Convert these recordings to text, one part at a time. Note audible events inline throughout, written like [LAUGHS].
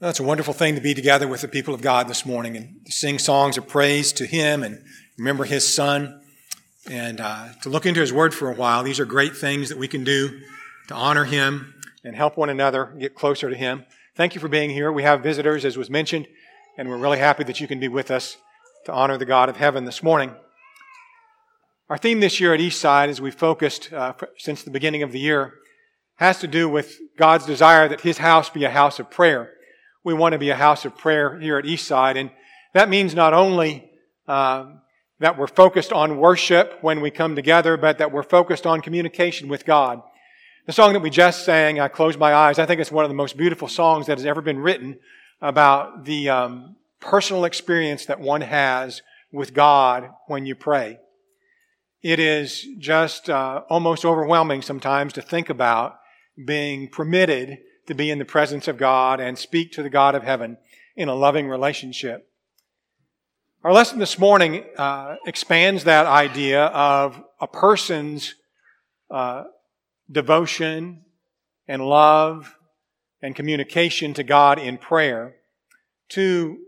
Well, it's a wonderful thing to be together with the people of God this morning and sing songs of praise to Him and remember His Son and uh, to look into His Word for a while. These are great things that we can do to honor Him and help one another get closer to Him. Thank you for being here. We have visitors, as was mentioned, and we're really happy that you can be with us to honor the God of heaven this morning. Our theme this year at Eastside, as we've focused uh, since the beginning of the year, has to do with God's desire that His house be a house of prayer we want to be a house of prayer here at Eastside. And that means not only uh, that we're focused on worship when we come together, but that we're focused on communication with God. The song that we just sang, I Close My Eyes, I think it's one of the most beautiful songs that has ever been written about the um, personal experience that one has with God when you pray. It is just uh, almost overwhelming sometimes to think about being permitted to be in the presence of God and speak to the God of heaven in a loving relationship. Our lesson this morning uh, expands that idea of a person's uh, devotion and love and communication to God in prayer to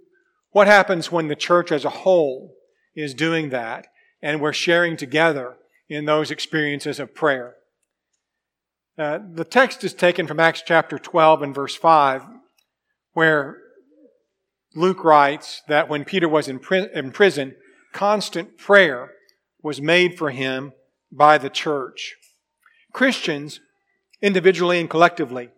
what happens when the church as a whole is doing that and we're sharing together in those experiences of prayer. Uh, the text is taken from Acts chapter 12 and verse 5, where Luke writes that when Peter was in, pri- in prison, constant prayer was made for him by the church. Christians, individually and collectively,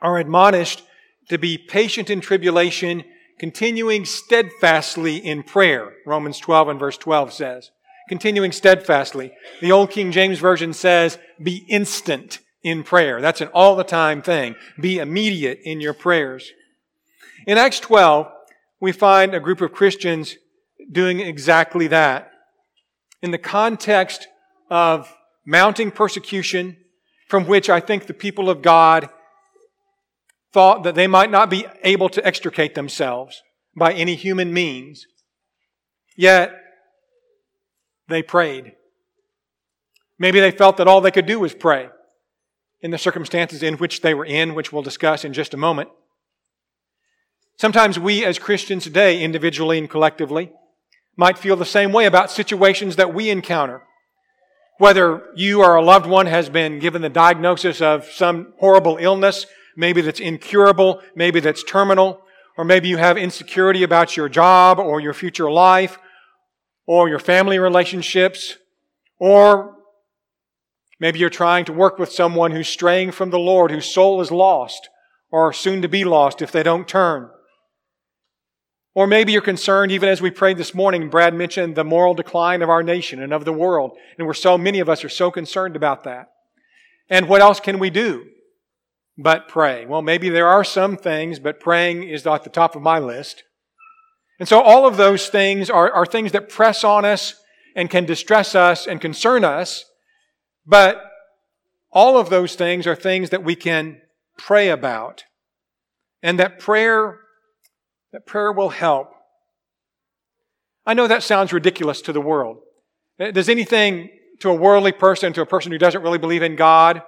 are admonished to be patient in tribulation, continuing steadfastly in prayer. Romans 12 and verse 12 says. Continuing steadfastly. The Old King James Version says, be instant in prayer. That's an all the time thing. Be immediate in your prayers. In Acts 12, we find a group of Christians doing exactly that. In the context of mounting persecution, from which I think the people of God thought that they might not be able to extricate themselves by any human means, yet they prayed. Maybe they felt that all they could do was pray in the circumstances in which they were in, which we'll discuss in just a moment. Sometimes we as Christians today, individually and collectively, might feel the same way about situations that we encounter. Whether you or a loved one has been given the diagnosis of some horrible illness, maybe that's incurable, maybe that's terminal, or maybe you have insecurity about your job or your future life, or your family relationships, or Maybe you're trying to work with someone who's straying from the Lord, whose soul is lost or soon to be lost if they don't turn. Or maybe you're concerned, even as we prayed this morning, Brad mentioned the moral decline of our nation and of the world. And we're so many of us are so concerned about that. And what else can we do but pray? Well, maybe there are some things, but praying is at the top of my list. And so all of those things are, are things that press on us and can distress us and concern us. But all of those things are things that we can pray about. And that prayer, that prayer will help. I know that sounds ridiculous to the world. Uh, does anything to a worldly person, to a person who doesn't really believe in God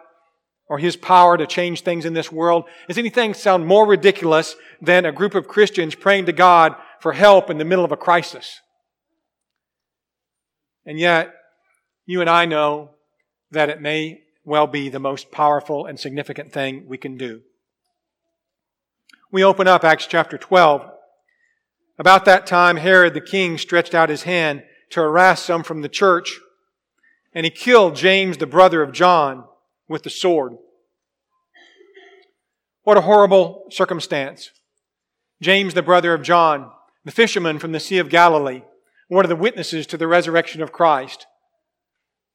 or His power to change things in this world, does anything sound more ridiculous than a group of Christians praying to God for help in the middle of a crisis? And yet, you and I know that it may well be the most powerful and significant thing we can do. We open up Acts chapter 12. About that time, Herod the king stretched out his hand to harass some from the church, and he killed James, the brother of John, with the sword. What a horrible circumstance. James, the brother of John, the fisherman from the Sea of Galilee, one of the witnesses to the resurrection of Christ,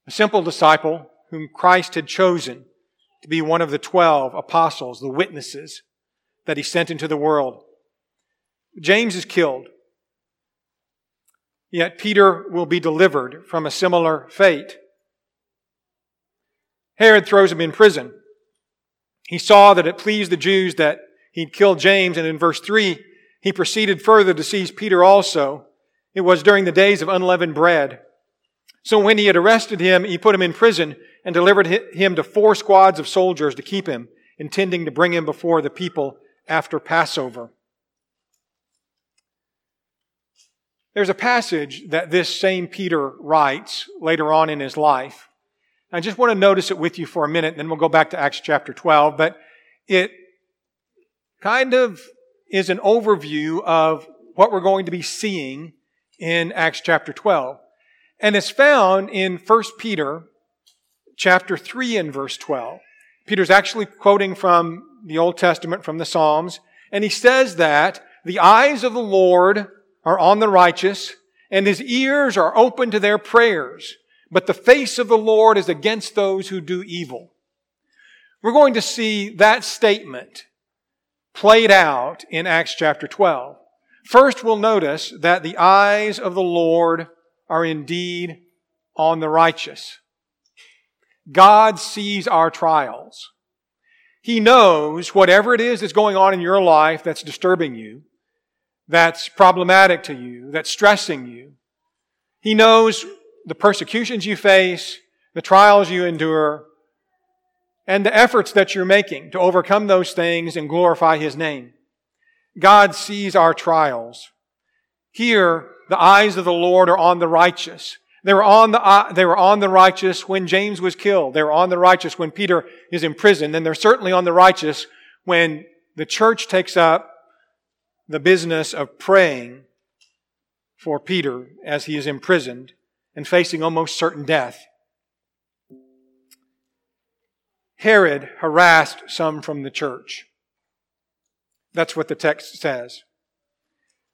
a simple disciple whom Christ had chosen to be one of the twelve apostles, the witnesses that he sent into the world. James is killed. Yet Peter will be delivered from a similar fate. Herod throws him in prison. He saw that it pleased the Jews that he'd killed James, and in verse 3, he proceeded further to seize Peter also. It was during the days of unleavened bread. So when he had arrested him, he put him in prison and delivered him to four squads of soldiers to keep him, intending to bring him before the people after Passover. There's a passage that this same Peter writes later on in his life. I just want to notice it with you for a minute, then we'll go back to Acts chapter 12. But it kind of is an overview of what we're going to be seeing in Acts chapter 12. And it's found in 1 Peter chapter 3 and verse 12. Peter's actually quoting from the Old Testament, from the Psalms, and he says that the eyes of the Lord are on the righteous, and his ears are open to their prayers, but the face of the Lord is against those who do evil. We're going to see that statement played out in Acts chapter 12. First, we'll notice that the eyes of the Lord are indeed on the righteous. God sees our trials. He knows whatever it is that's going on in your life that's disturbing you, that's problematic to you, that's stressing you. He knows the persecutions you face, the trials you endure, and the efforts that you're making to overcome those things and glorify His name. God sees our trials. Here, the eyes of the Lord are on the righteous. They were on the, uh, they were on the righteous when James was killed. They were on the righteous when Peter is imprisoned. And they're certainly on the righteous when the church takes up the business of praying for Peter as he is imprisoned and facing almost certain death. Herod harassed some from the church. That's what the text says.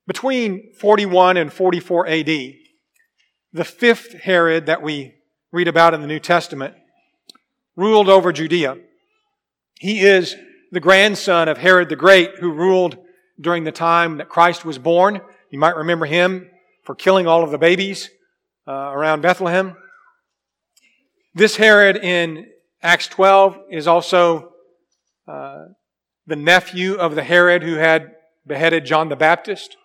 Between 41 and 44 AD, the fifth Herod that we read about in the New Testament ruled over Judea. He is the grandson of Herod the Great who ruled during the time that Christ was born. You might remember him for killing all of the babies uh, around Bethlehem. This Herod in Acts 12 is also uh, the nephew of the Herod who had beheaded John the Baptist.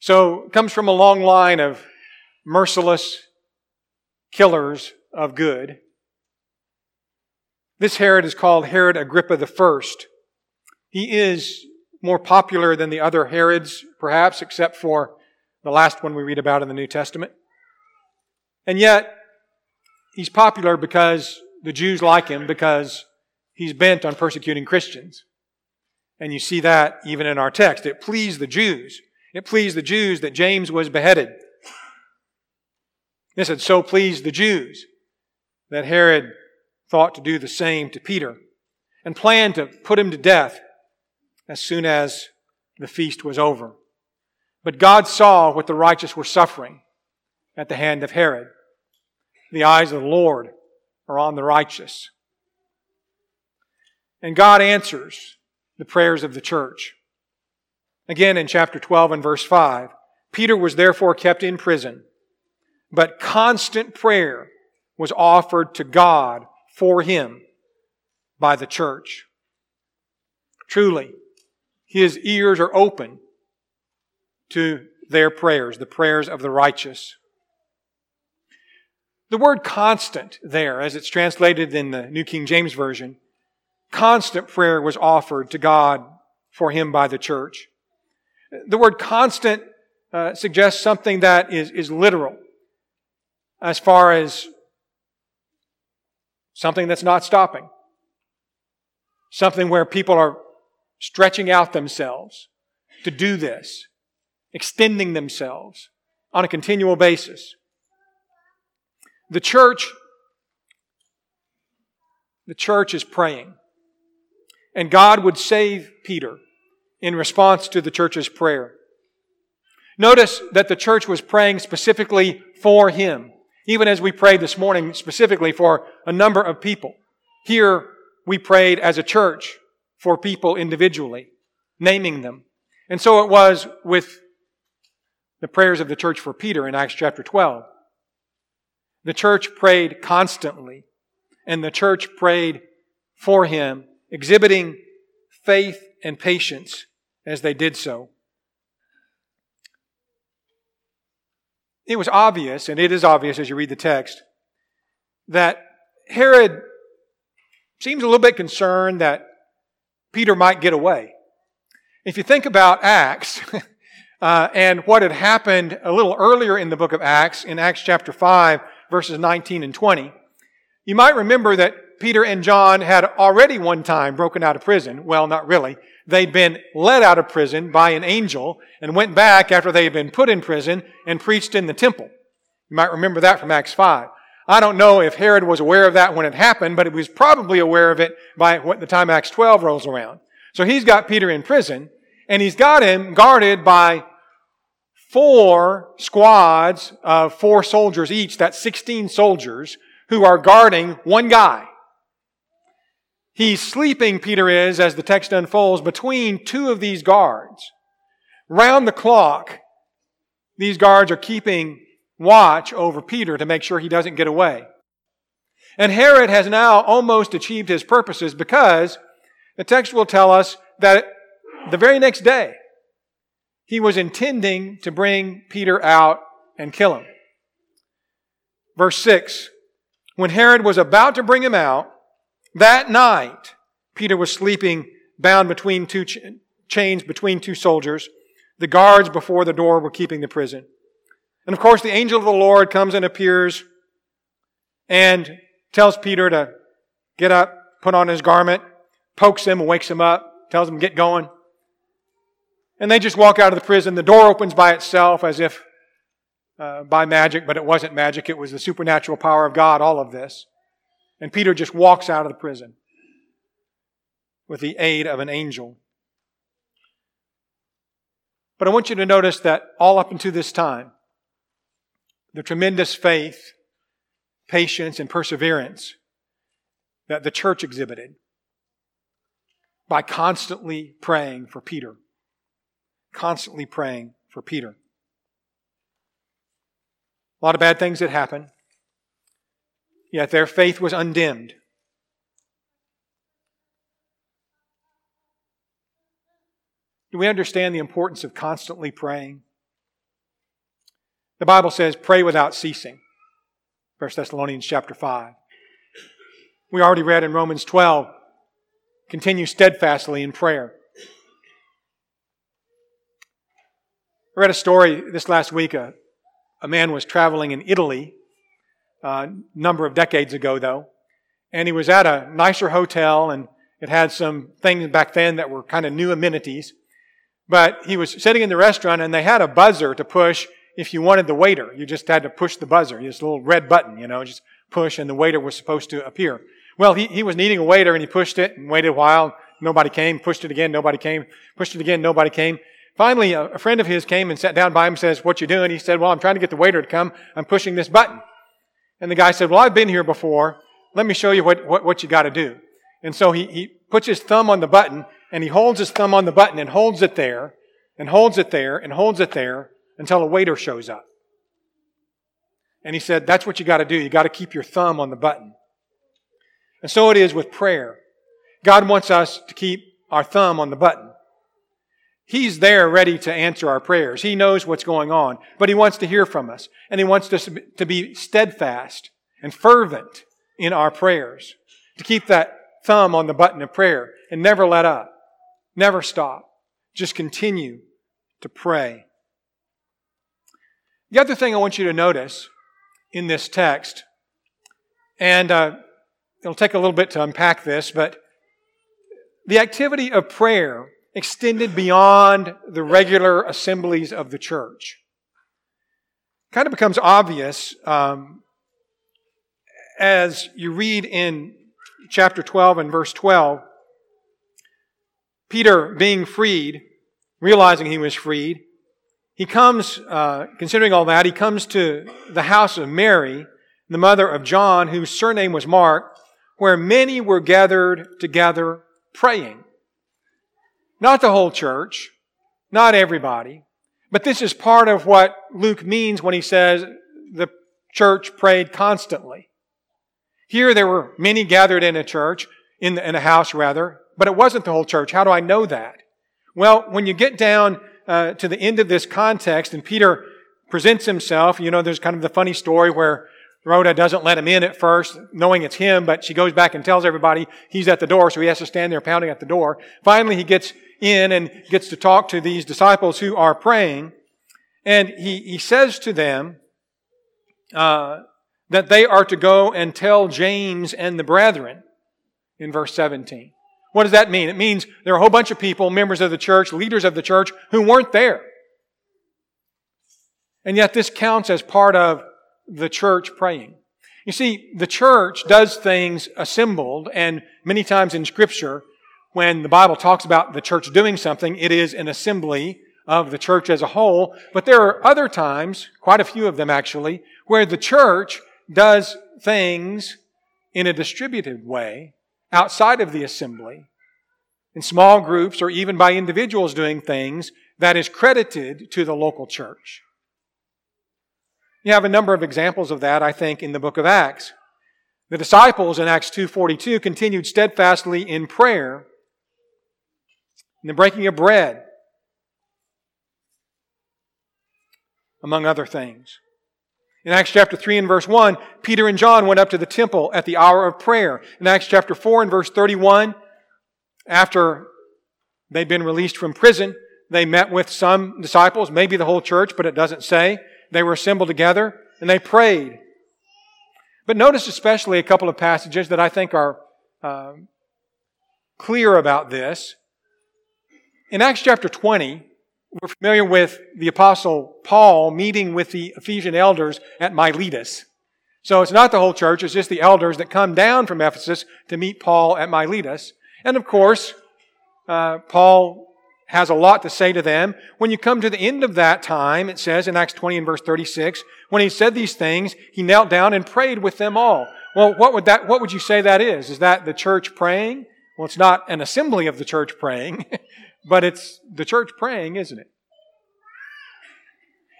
So comes from a long line of merciless killers of good. This Herod is called Herod Agrippa I. He is more popular than the other Herods, perhaps, except for the last one we read about in the New Testament. And yet, he's popular because the Jews like him because he's bent on persecuting Christians. And you see that even in our text. It pleased the Jews. It pleased the Jews that James was beheaded. This had so pleased the Jews that Herod thought to do the same to Peter and planned to put him to death as soon as the feast was over. But God saw what the righteous were suffering at the hand of Herod. The eyes of the Lord are on the righteous. And God answers the prayers of the church. Again, in chapter 12 and verse 5, Peter was therefore kept in prison, but constant prayer was offered to God for him by the church. Truly, his ears are open to their prayers, the prayers of the righteous. The word constant there, as it's translated in the New King James Version, constant prayer was offered to God for him by the church. The word constant uh, suggests something that is, is literal as far as something that's not stopping. Something where people are stretching out themselves to do this, extending themselves on a continual basis. The church, the church is praying. And God would save Peter in response to the church's prayer. Notice that the church was praying specifically for him, even as we prayed this morning specifically for a number of people. Here, we prayed as a church for people individually, naming them. And so it was with the prayers of the church for Peter in Acts chapter 12. The church prayed constantly, and the church prayed for him, exhibiting faith and patience as they did so. It was obvious, and it is obvious as you read the text, that Herod seems a little bit concerned that Peter might get away If you think about Acts [LAUGHS] uh, and what had happened a little earlier in the book of Acts, in Acts chapter 5, verses 19 and 20, you might remember that Peter and John had already one time broken out of prison. Well, not really. They'd been led out of prison by an angel and went back after they had been put in prison and preached in the temple. You might remember that from Acts 5. I don't know if Herod was aware of that when it happened, but he was probably aware of it by the time Acts 12 rolls around. So he's got Peter in prison, and he's got him guarded by four squads of four soldiers each. That's 16 soldiers who are guarding one guy. He's sleeping, Peter is, as the text unfolds, between two of these guards. Round the clock, these guards are keeping watch over Peter to make sure he doesn't get away. And Herod has now almost achieved his purposes because the text will tell us that the very next day, he was intending to bring Peter out and kill him. Verse 6 When Herod was about to bring him out, that night, Peter was sleeping bound between two ch- chains between two soldiers. The guards before the door were keeping the prison. And of course, the angel of the Lord comes and appears and tells Peter to get up, put on his garment, pokes him wakes him up, tells him, get going. And they just walk out of the prison. The door opens by itself as if uh, by magic, but it wasn't magic. It was the supernatural power of God, all of this. And Peter just walks out of the prison with the aid of an angel. But I want you to notice that all up until this time, the tremendous faith, patience, and perseverance that the church exhibited by constantly praying for Peter. Constantly praying for Peter. A lot of bad things that happened. Yet their faith was undimmed. Do we understand the importance of constantly praying? The Bible says, pray without ceasing. 1 Thessalonians chapter 5. We already read in Romans 12, continue steadfastly in prayer. I read a story this last week. A, a man was traveling in Italy a number of decades ago, though. And he was at a nicer hotel, and it had some things back then that were kind of new amenities. But he was sitting in the restaurant, and they had a buzzer to push if you wanted the waiter. You just had to push the buzzer, this little red button, you know, just push, and the waiter was supposed to appear. Well, he, he was needing a waiter, and he pushed it and waited a while. Nobody came. Pushed it again. Nobody came. Pushed it again. Nobody came. Finally, a, a friend of his came and sat down by him and says, what you doing? He said, well, I'm trying to get the waiter to come. I'm pushing this button. And the guy said, Well, I've been here before. Let me show you what, what, what you got to do. And so he, he puts his thumb on the button and he holds his thumb on the button and holds it there and holds it there and holds it there until a waiter shows up. And he said, That's what you got to do. You got to keep your thumb on the button. And so it is with prayer. God wants us to keep our thumb on the button. He's there ready to answer our prayers. He knows what's going on, but He wants to hear from us. And He wants us to be steadfast and fervent in our prayers, to keep that thumb on the button of prayer and never let up, never stop. Just continue to pray. The other thing I want you to notice in this text, and uh, it'll take a little bit to unpack this, but the activity of prayer extended beyond the regular assemblies of the church. Kind of becomes obvious um, as you read in chapter 12 and verse 12. Peter, being freed, realizing he was freed, he comes, uh, considering all that, he comes to the house of Mary, the mother of John, whose surname was Mark, where many were gathered together praying. Not the whole church, not everybody, but this is part of what Luke means when he says the church prayed constantly. Here there were many gathered in a church, in, the, in a house rather, but it wasn't the whole church. How do I know that? Well, when you get down uh, to the end of this context and Peter presents himself, you know, there's kind of the funny story where Rhoda doesn't let him in at first, knowing it's him, but she goes back and tells everybody he's at the door, so he has to stand there pounding at the door. Finally, he gets in and gets to talk to these disciples who are praying, and he, he says to them uh, that they are to go and tell James and the brethren in verse 17. What does that mean? It means there are a whole bunch of people, members of the church, leaders of the church, who weren't there. And yet this counts as part of the church praying. You see, the church does things assembled, and many times in Scripture, when the Bible talks about the church doing something, it is an assembly of the church as a whole. But there are other times, quite a few of them actually, where the church does things in a distributed way outside of the assembly, in small groups or even by individuals doing things that is credited to the local church. You have a number of examples of that, I think, in the book of Acts. The disciples in Acts 2.42 continued steadfastly in prayer, in the breaking of bread, among other things. In Acts chapter 3 and verse 1, Peter and John went up to the temple at the hour of prayer. In Acts chapter 4 and verse 31, after they'd been released from prison, they met with some disciples, maybe the whole church, but it doesn't say. They were assembled together and they prayed. But notice especially a couple of passages that I think are uh, clear about this. In Acts chapter 20, we're familiar with the apostle Paul meeting with the Ephesian elders at Miletus. So it's not the whole church, it's just the elders that come down from Ephesus to meet Paul at Miletus. And of course, uh, Paul has a lot to say to them. When you come to the end of that time, it says in Acts 20 and verse 36, when he said these things, he knelt down and prayed with them all. Well, what would that, what would you say that is? Is that the church praying? Well, it's not an assembly of the church praying, [LAUGHS] but it's the church praying, isn't it?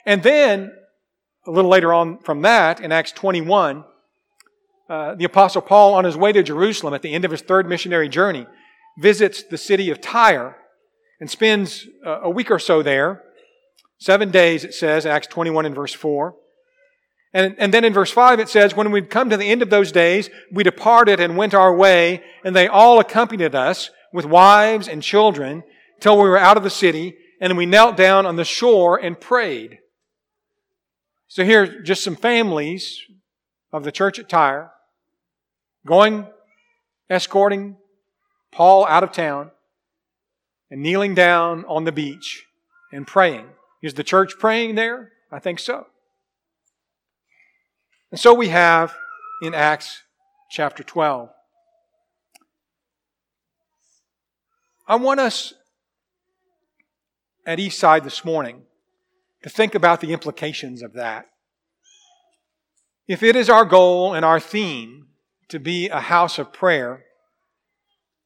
And then, a little later on from that, in Acts 21, uh, the apostle Paul, on his way to Jerusalem at the end of his third missionary journey, visits the city of Tyre and spends a week or so there. Seven days, it says, Acts 21 and verse 4. And, and then in verse 5 it says, When we'd come to the end of those days, we departed and went our way, and they all accompanied us with wives and children till we were out of the city, and we knelt down on the shore and prayed. So here, just some families of the church at Tyre going, escorting Paul out of town and kneeling down on the beach and praying. Is the church praying there? I think so. And so we have in Acts chapter 12. I want us at Eastside this morning to think about the implications of that. If it is our goal and our theme to be a house of prayer,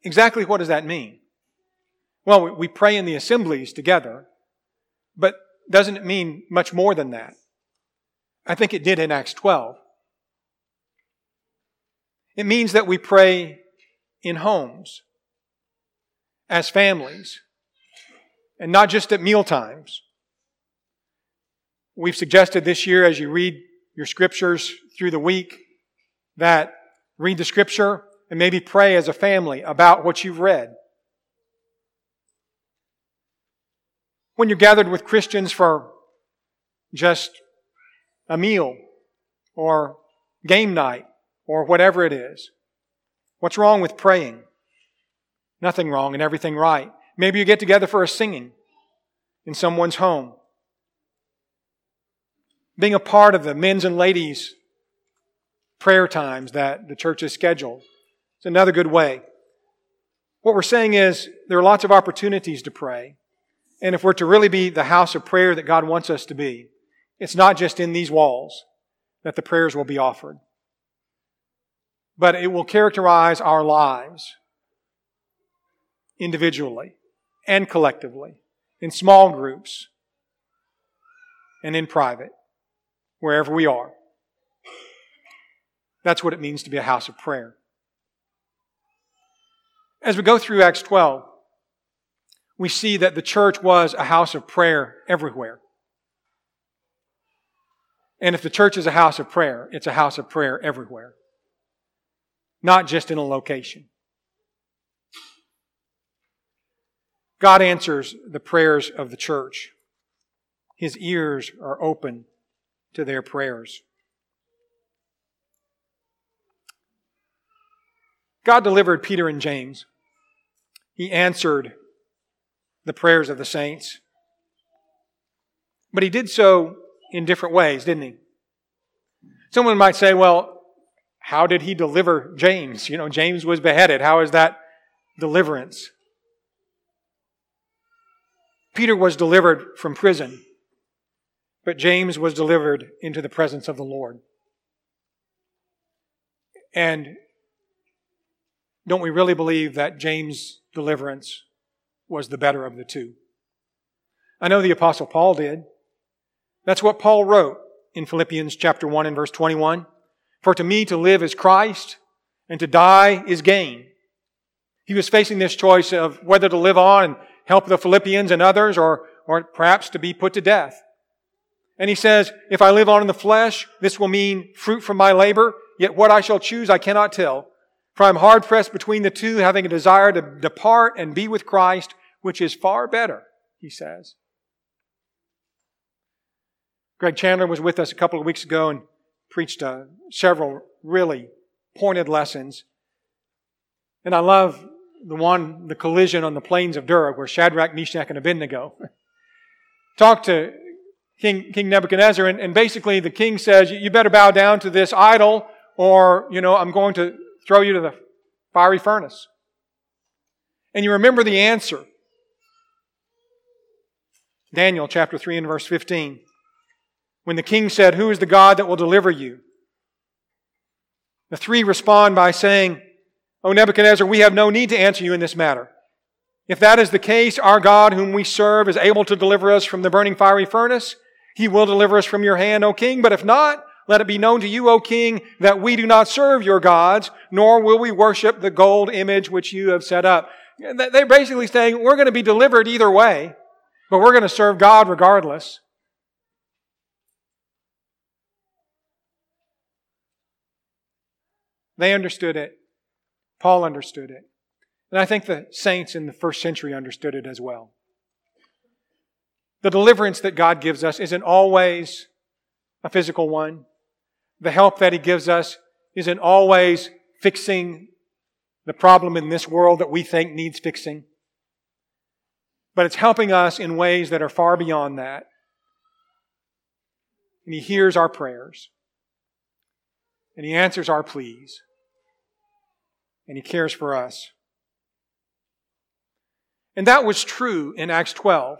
exactly what does that mean? Well, we pray in the assemblies together, but doesn't it mean much more than that? I think it did in Acts 12. It means that we pray in homes, as families, and not just at meal times. We've suggested this year as you read your scriptures through the week that read the scripture and maybe pray as a family about what you've read. when you're gathered with Christians for just a meal or game night or whatever it is. What's wrong with praying? Nothing wrong and everything right. Maybe you get together for a singing in someone's home. Being a part of the men's and ladies' prayer times that the church has scheduled. It's another good way. What we're saying is there are lots of opportunities to pray. And if we're to really be the house of prayer that God wants us to be, it's not just in these walls that the prayers will be offered, but it will characterize our lives individually and collectively, in small groups and in private, wherever we are. That's what it means to be a house of prayer. As we go through Acts 12, we see that the church was a house of prayer everywhere. And if the church is a house of prayer, it's a house of prayer everywhere, not just in a location. God answers the prayers of the church. His ears are open to their prayers. God delivered Peter and James. He answered the prayers of the saints. But he did so in different ways, didn't he? Someone might say, well, how did he deliver James? You know, James was beheaded. How is that deliverance? Peter was delivered from prison, but James was delivered into the presence of the Lord. And don't we really believe that James' deliverance was the better of the two? I know the Apostle Paul did. That's what Paul wrote in Philippians chapter 1 and verse 21. For to me to live is Christ, and to die is gain. He was facing this choice of whether to live on and help the Philippians and others, or, or perhaps to be put to death. And he says, If I live on in the flesh, this will mean fruit from my labor, yet what I shall choose I cannot tell. For I am hard pressed between the two, having a desire to depart and be with Christ, which is far better, he says. Greg Chandler was with us a couple of weeks ago and preached uh, several really pointed lessons. And I love the one, the collision on the plains of Dura, where Shadrach, Meshach, and Abednego [LAUGHS] talked to King, king Nebuchadnezzar, and, and basically the king says, You better bow down to this idol, or, you know, I'm going to throw you to the fiery furnace. And you remember the answer. Daniel chapter 3 and verse 15. When the king said, Who is the God that will deliver you? The three respond by saying, O Nebuchadnezzar, we have no need to answer you in this matter. If that is the case, our God, whom we serve, is able to deliver us from the burning fiery furnace. He will deliver us from your hand, O king. But if not, let it be known to you, O king, that we do not serve your gods, nor will we worship the gold image which you have set up. They're basically saying, we're going to be delivered either way, but we're going to serve God regardless. They understood it. Paul understood it. And I think the saints in the first century understood it as well. The deliverance that God gives us isn't always a physical one. The help that He gives us isn't always fixing the problem in this world that we think needs fixing. But it's helping us in ways that are far beyond that. And He hears our prayers. And He answers our pleas. And He cares for us. And that was true in Acts 12.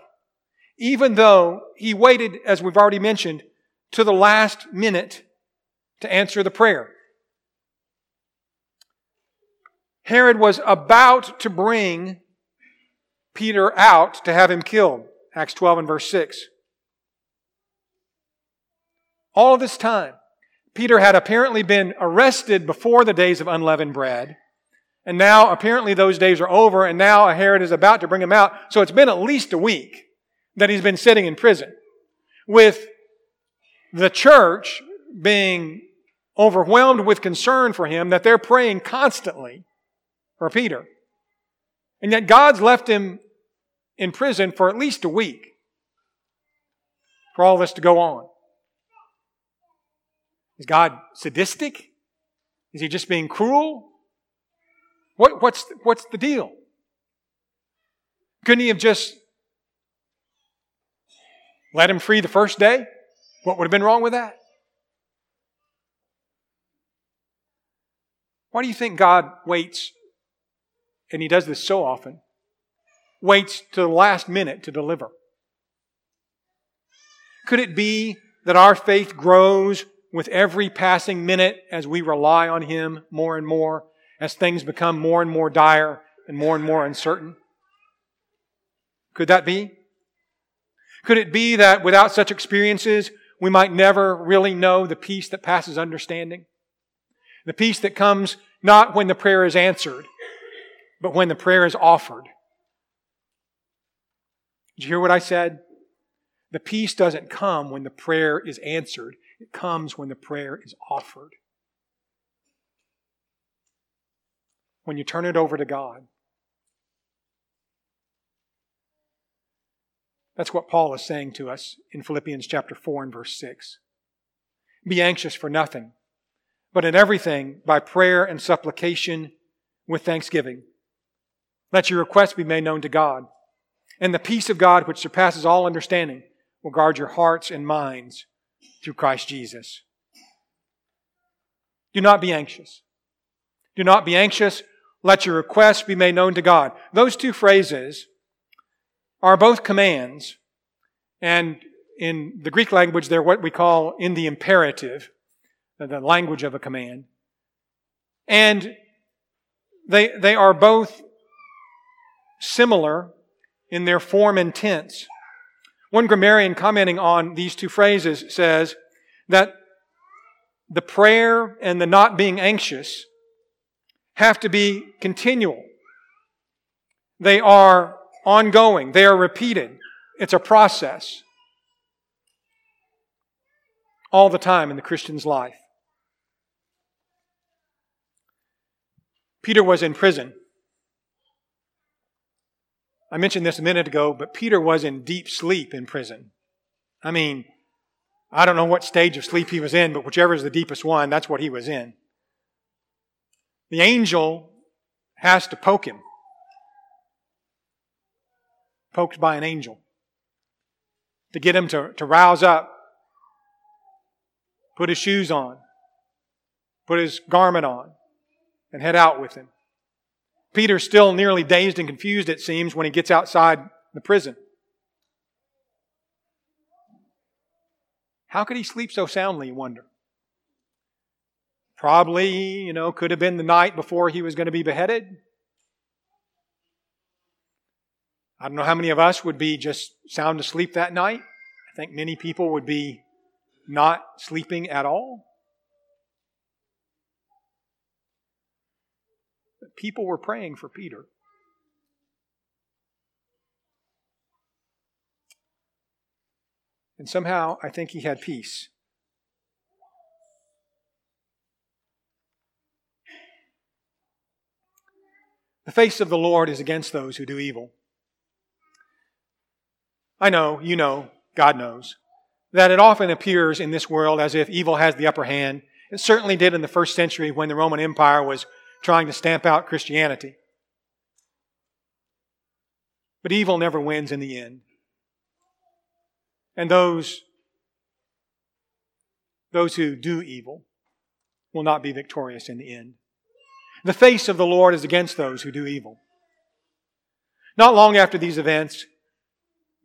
Even though He waited, as we've already mentioned, to the last minute to answer the prayer. Herod was about to bring Peter out to have him killed. Acts 12 and verse 6. All this time, Peter had apparently been arrested before the days of unleavened bread. And now apparently those days are over and now Herod is about to bring him out. So it's been at least a week that he's been sitting in prison with the church being overwhelmed with concern for him that they're praying constantly for Peter. And yet God's left him in prison for at least a week for all this to go on. Is God sadistic? Is he just being cruel? What, what's, what's the deal? Couldn't he have just let him free the first day? What would have been wrong with that? Why do you think God waits, and He does this so often, waits to the last minute to deliver? Could it be that our faith grows with every passing minute as we rely on Him more and more, as things become more and more dire and more and more uncertain? Could that be? Could it be that without such experiences, we might never really know the peace that passes understanding? The peace that comes not when the prayer is answered, but when the prayer is offered. Did you hear what I said? The peace doesn't come when the prayer is answered. It comes when the prayer is offered. When you turn it over to God. That's what Paul is saying to us in Philippians chapter 4 and verse 6. Be anxious for nothing, but in everything, by prayer and supplication with thanksgiving. Let your requests be made known to God. And the peace of God, which surpasses all understanding, will guard your hearts and minds through Christ Jesus. Do not be anxious. Do not be anxious. Let your requests be made known to God. Those two phrases are both commands. And in the Greek language, they're what we call in the imperative, the language of a command. And they, they are both similar in their form and tense. One grammarian commenting on these two phrases says that the prayer and the not being anxious have to be continual. They are ongoing. They are repeated. It's a process. All the time in the Christian's life. Peter was in prison. I mentioned this a minute ago, but Peter was in deep sleep in prison. I mean, I don't know what stage of sleep he was in, but whichever is the deepest one, that's what he was in. The angel has to poke him. Poked by an angel. To get him to, to rouse up, put his shoes on, put his garment on, and head out with him. Peter's still nearly dazed and confused, it seems, when he gets outside the prison. How could he sleep so soundly, you wonder? Probably, you know, could have been the night before he was going to be beheaded. I don't know how many of us would be just sound asleep that night. I think many people would be not sleeping at all. people were praying for Peter. And somehow I think he had peace. The face of the Lord is against those who do evil. I know, you know, God knows, that it often appears in this world as if evil has the upper hand. It certainly did in the first century when the Roman Empire was trying to stamp out Christianity. But evil never wins in the end. And those, those who do evil will not be victorious in the end. The face of the Lord is against those who do evil. Not long after these events,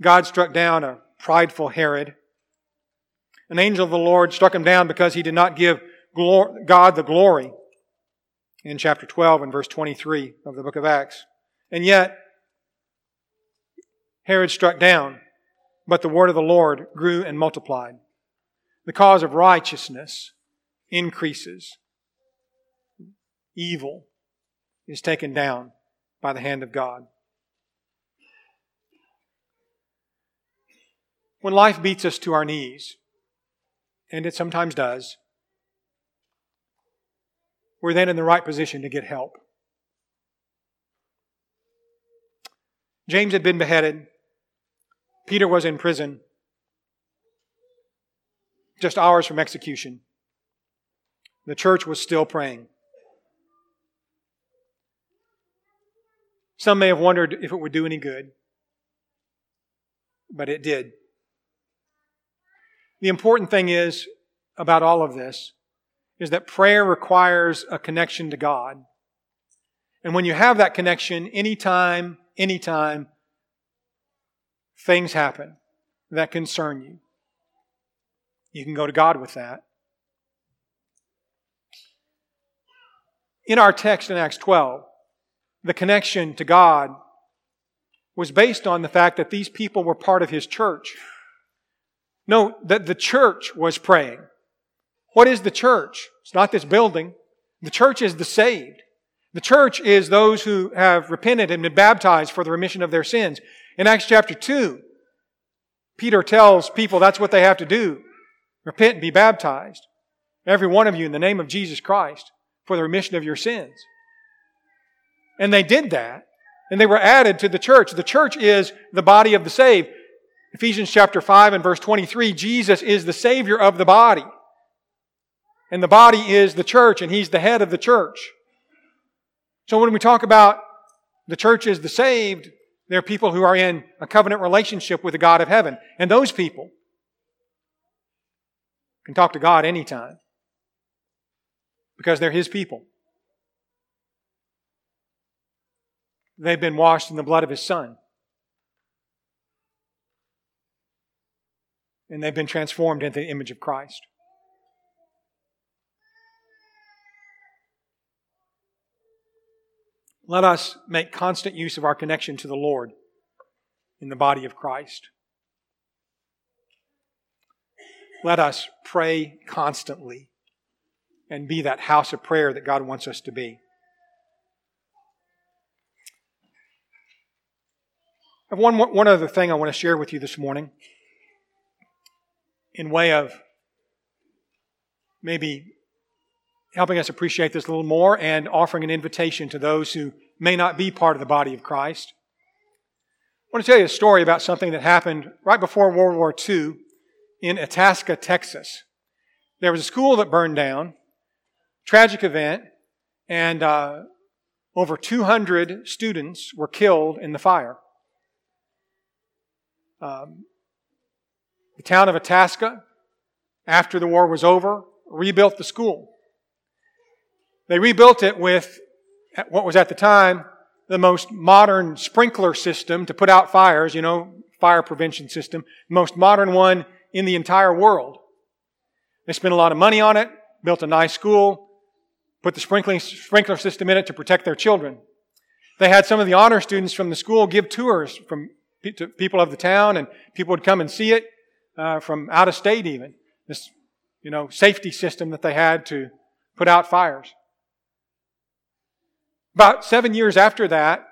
God struck down a prideful Herod. An angel of the Lord struck him down because he did not give God the glory in chapter 12 and verse 23 of the book of Acts. And yet, Herod struck down, but the word of the Lord grew and multiplied. The cause of righteousness increases. Evil is taken down by the hand of God. When life beats us to our knees, and it sometimes does, we're then in the right position to get help. James had been beheaded. Peter was in prison, just hours from execution. The church was still praying. Some may have wondered if it would do any good, but it did. The important thing is about all of this is that prayer requires a connection to God. And when you have that connection, anytime, anytime, things happen that concern you, you can go to God with that. In our text in Acts 12, the connection to God was based on the fact that these people were part of His church. No, that the church was praying. What is the church? It's not this building. The church is the saved. The church is those who have repented and been baptized for the remission of their sins. In Acts chapter 2, Peter tells people that's what they have to do. Repent and be baptized, every one of you, in the name of Jesus Christ, for the remission of your sins. And they did that, and they were added to the church. The church is the body of the saved. Ephesians chapter 5 and verse 23, Jesus is the Savior of the body. And the body is the church, and He's the head of the church. So when we talk about the church is the saved, there are people who are in a covenant relationship with the God of heaven. And those people can talk to God anytime because they're His people. They've been washed in the blood of His Son. And they've been transformed into the image of Christ. Let us make constant use of our connection to the Lord in the body of Christ. Let us pray constantly and be that house of prayer that God wants us to be. Have one, one other thing I want to share with you this morning in way of maybe helping us appreciate this a little more and offering an invitation to those who may not be part of the body of Christ. I want to tell you a story about something that happened right before World War II in Itasca, Texas. There was a school that burned down, tragic event, and uh, over 200 students were killed in the fire. Um, the town of Itasca, after the war was over, rebuilt the school. They rebuilt it with what was at the time the most modern sprinkler system to put out fires, you know, fire prevention system, most modern one in the entire world. They spent a lot of money on it, built a nice school, put the sprinkling, sprinkler system in it to protect their children. They had some of the honor students from the school give tours from people of the town, and people would come and see it uh, from out of state even. This, you know, safety system that they had to put out fires. About seven years after that,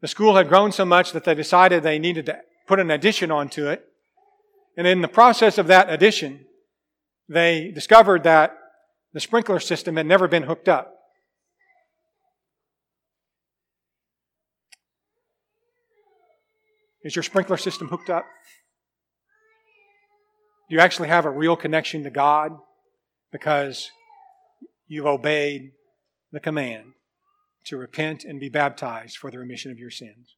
the school had grown so much that they decided they needed to put an addition onto it. And in the process of that addition, they discovered that the sprinkler system had never been hooked up. Is your sprinkler system hooked up? Do you actually have a real connection to God because you've obeyed the command to repent and be baptized for the remission of your sins.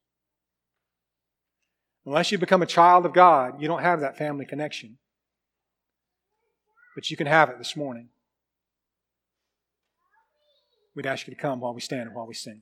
Unless you become a child of God, you don't have that family connection. But you can have it this morning. We'd ask you to come while we stand and while we sing.